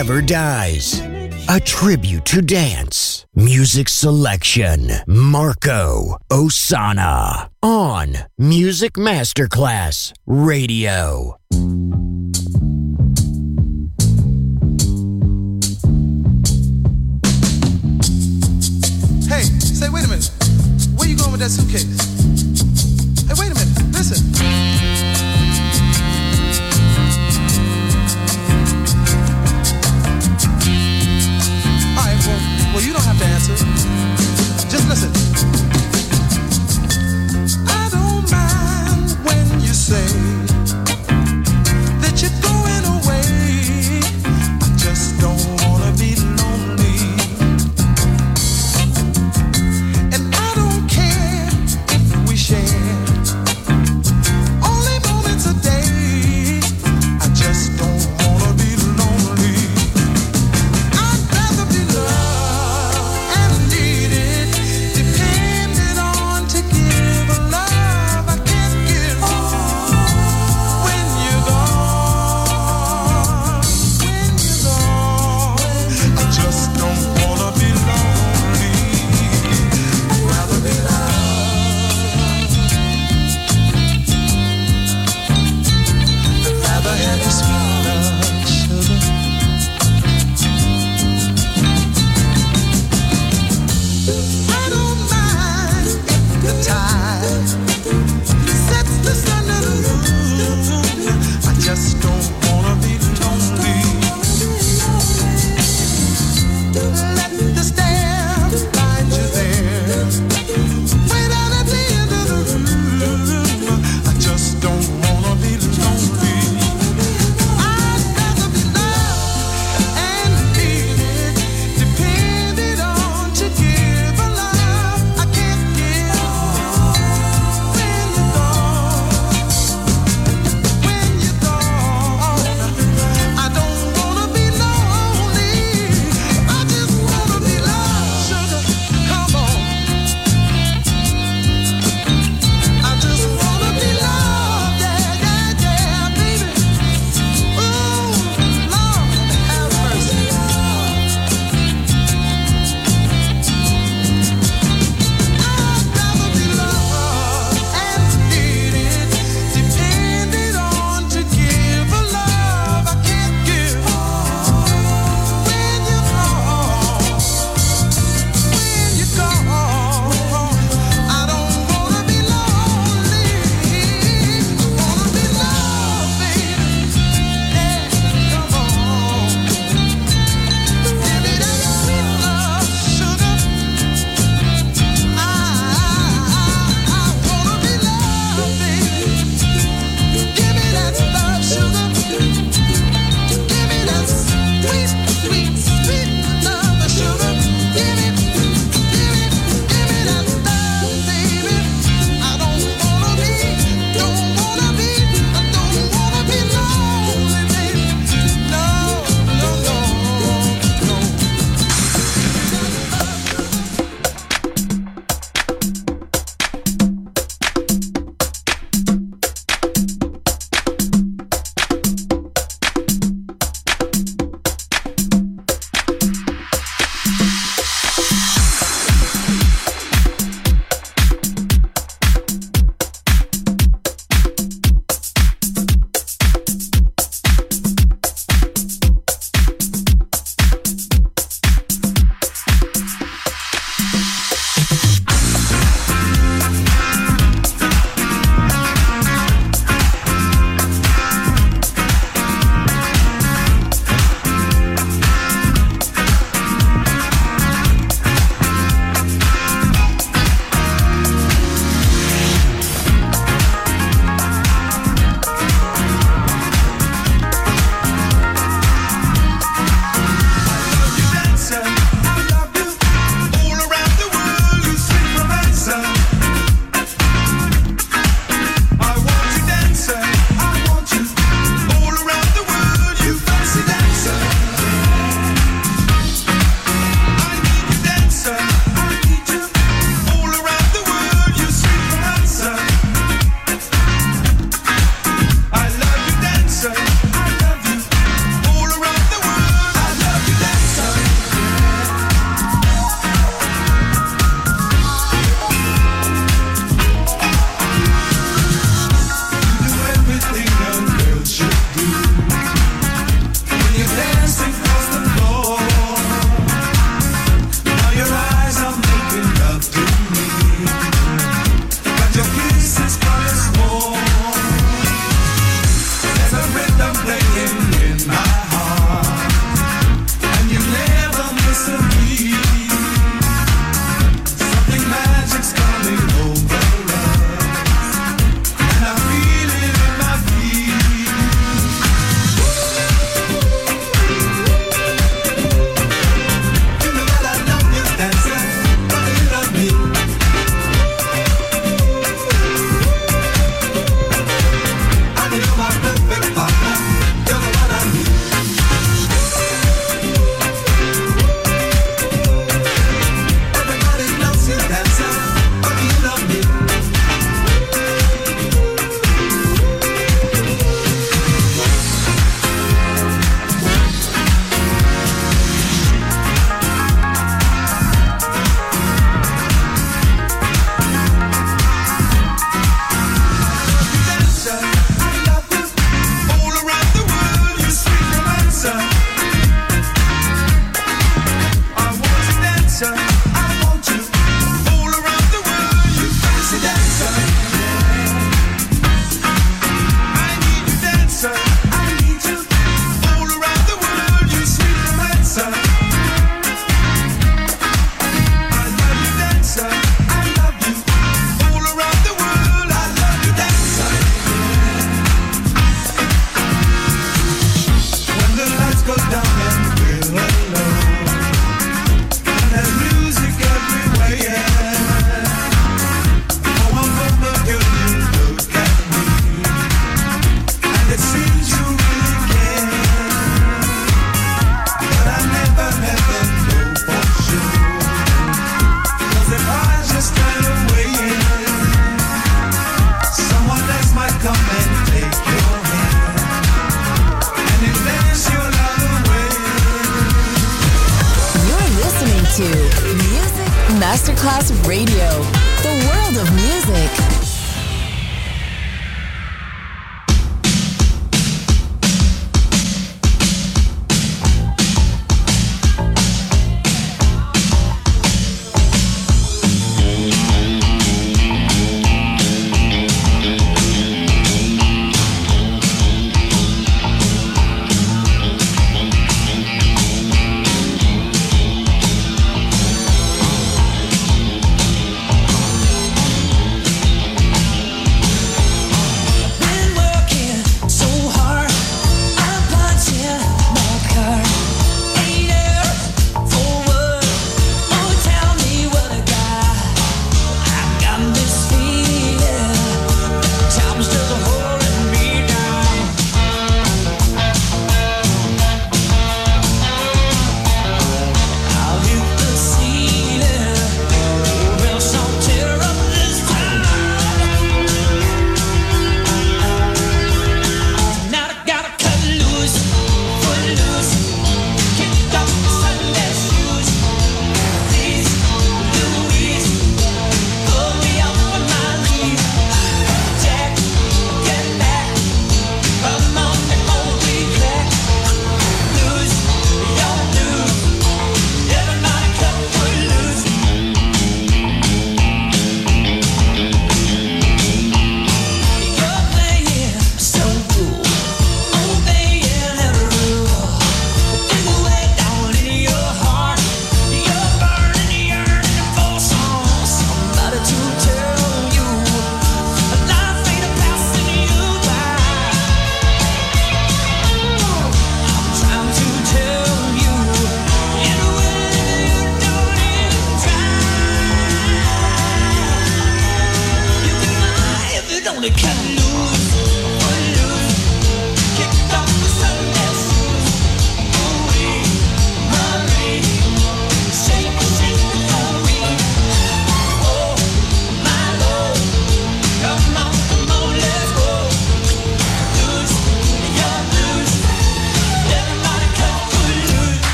never dies. A tribute to dance. Music selection Marco Ossanna on Music Masterclass Radio. Hey, say, wait a minute. Where you going with that suitcase?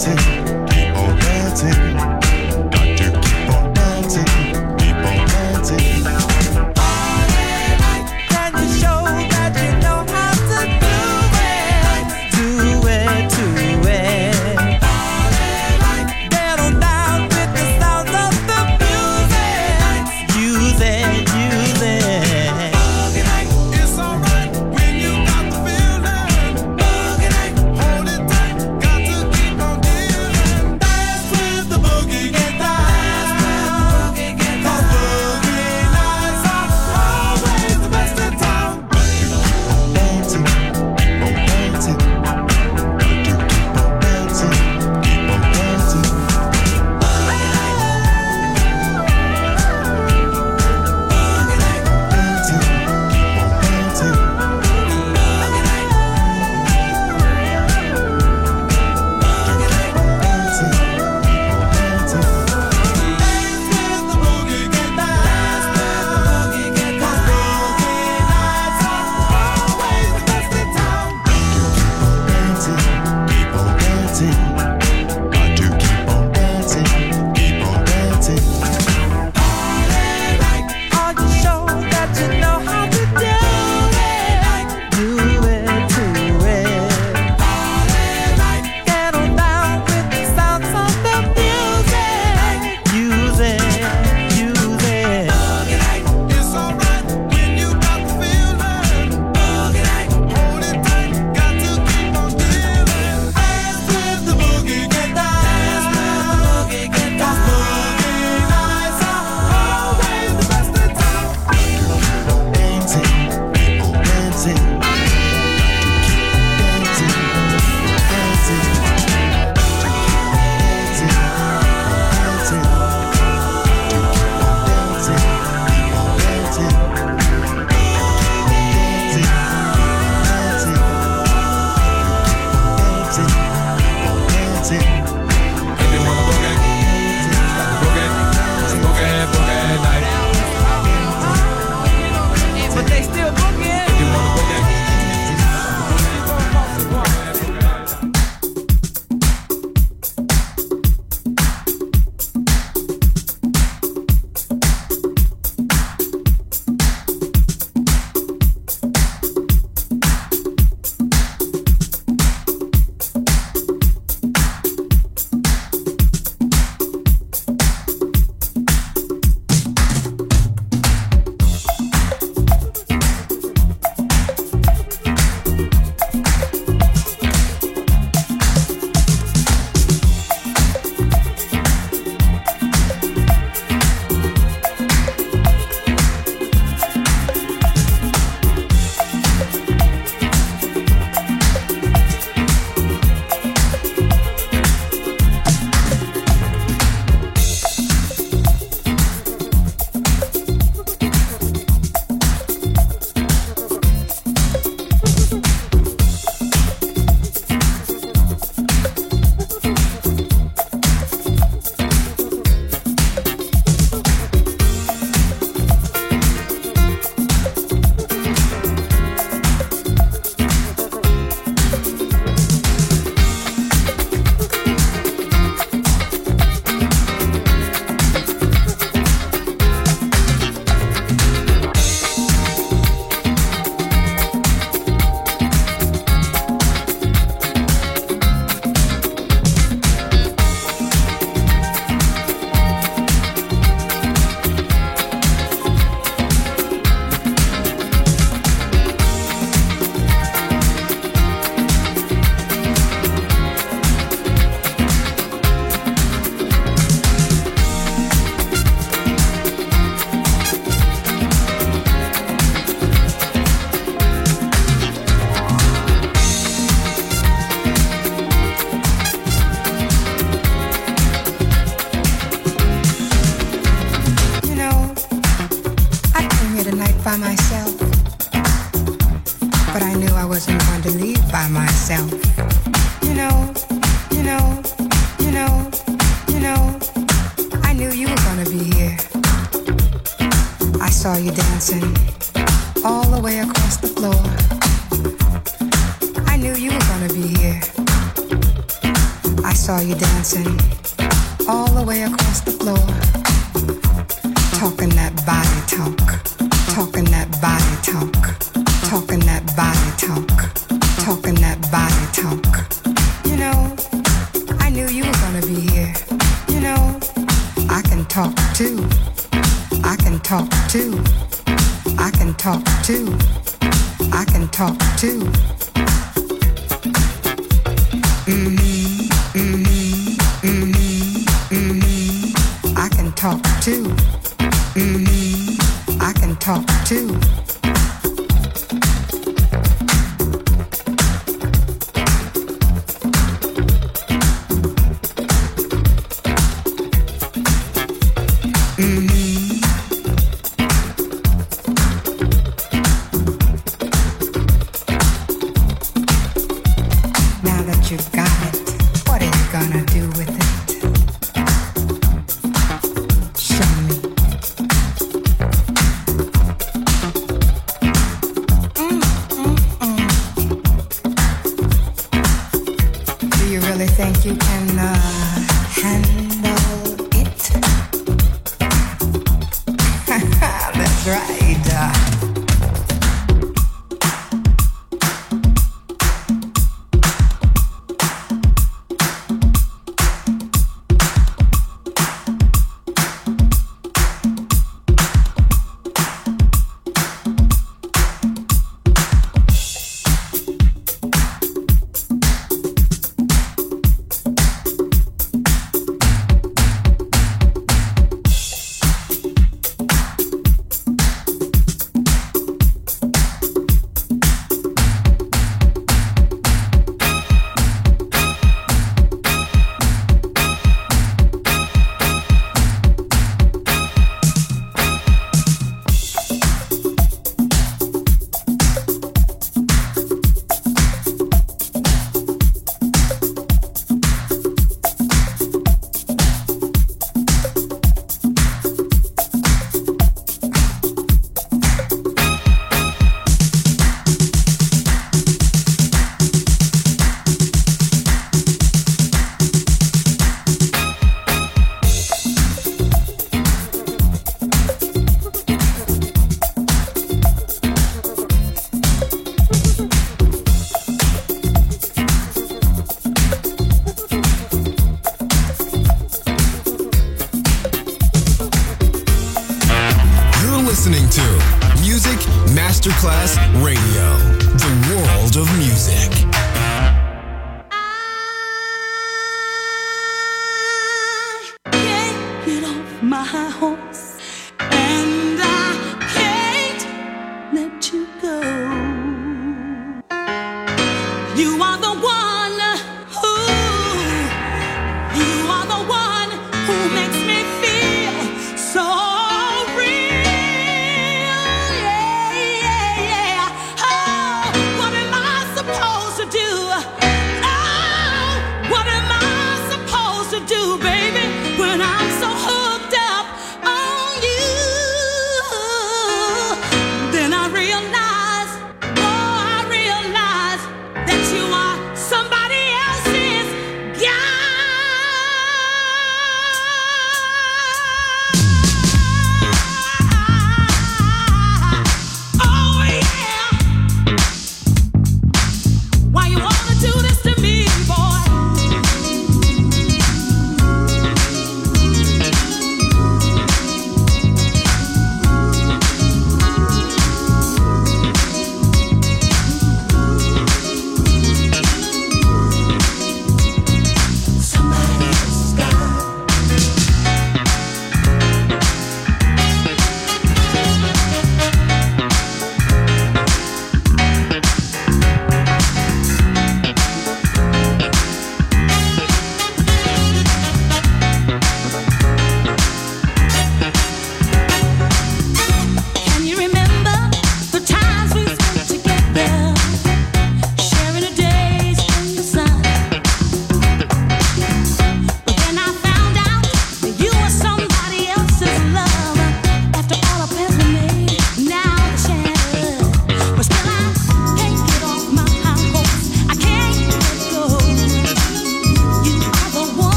dancing, keep on dancing. can talk too. I can talk too. Mm-hmm, I can talk too. Mm-hmm,